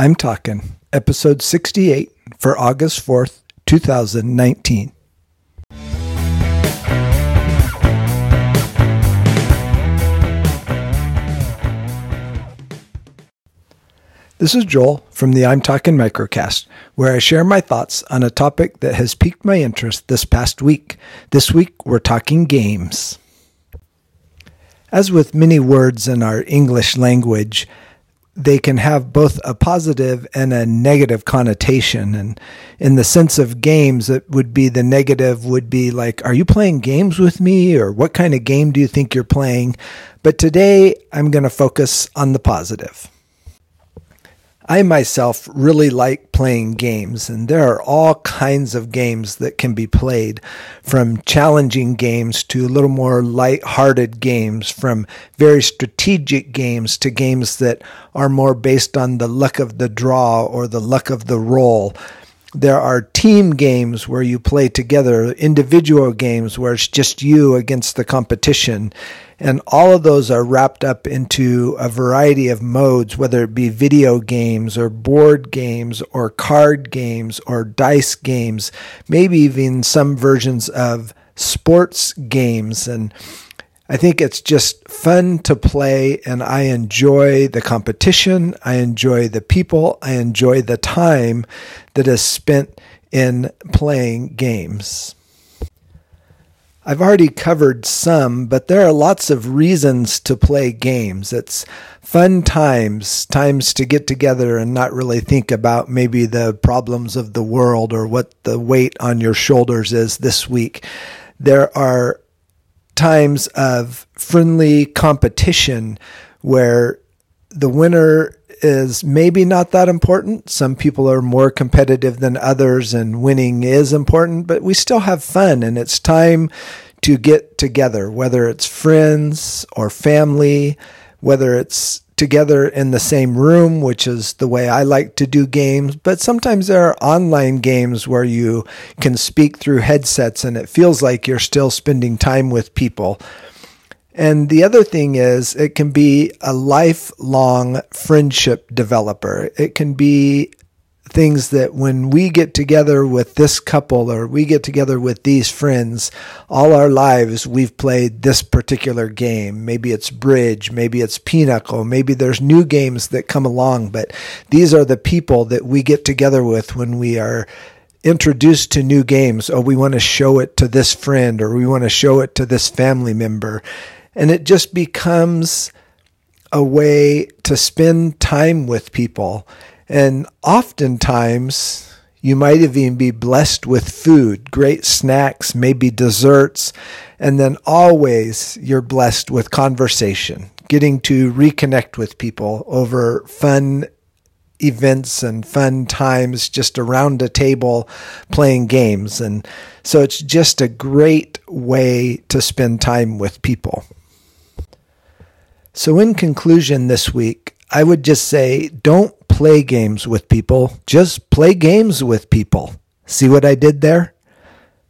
I'm Talking, episode 68 for August 4th, 2019. This is Joel from the I'm Talking Microcast, where I share my thoughts on a topic that has piqued my interest this past week. This week, we're talking games. As with many words in our English language, they can have both a positive and a negative connotation. And in the sense of games, it would be the negative would be like, are you playing games with me? Or what kind of game do you think you're playing? But today I'm going to focus on the positive. I myself really like playing games, and there are all kinds of games that can be played from challenging games to a little more light-hearted games, from very strategic games to games that are more based on the luck of the draw or the luck of the roll. There are team games where you play together, individual games where it's just you against the competition. And all of those are wrapped up into a variety of modes, whether it be video games or board games or card games or dice games, maybe even some versions of sports games. And I think it's just fun to play, and I enjoy the competition. I enjoy the people. I enjoy the time that is spent in playing games. I've already covered some, but there are lots of reasons to play games. It's fun times, times to get together and not really think about maybe the problems of the world or what the weight on your shoulders is this week. There are times of friendly competition where the winner is maybe not that important. Some people are more competitive than others, and winning is important, but we still have fun, and it's time to get together, whether it's friends or family, whether it's together in the same room, which is the way I like to do games. But sometimes there are online games where you can speak through headsets and it feels like you're still spending time with people. And the other thing is, it can be a lifelong friendship developer. It can be things that when we get together with this couple or we get together with these friends, all our lives we've played this particular game. Maybe it's bridge, maybe it's pinochle, maybe there's new games that come along, but these are the people that we get together with when we are introduced to new games. Oh, we want to show it to this friend or we want to show it to this family member. And it just becomes a way to spend time with people and oftentimes, you might even be blessed with food, great snacks, maybe desserts, and then always you're blessed with conversation, getting to reconnect with people over fun events and fun times just around a table playing games. And so it's just a great way to spend time with people. So, in conclusion, this week, I would just say don't play games with people, just play games with people. See what I did there?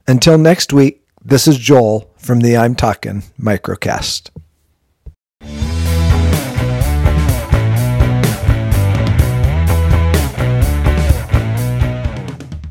Until next week, this is Joel from the I'm Talking Microcast.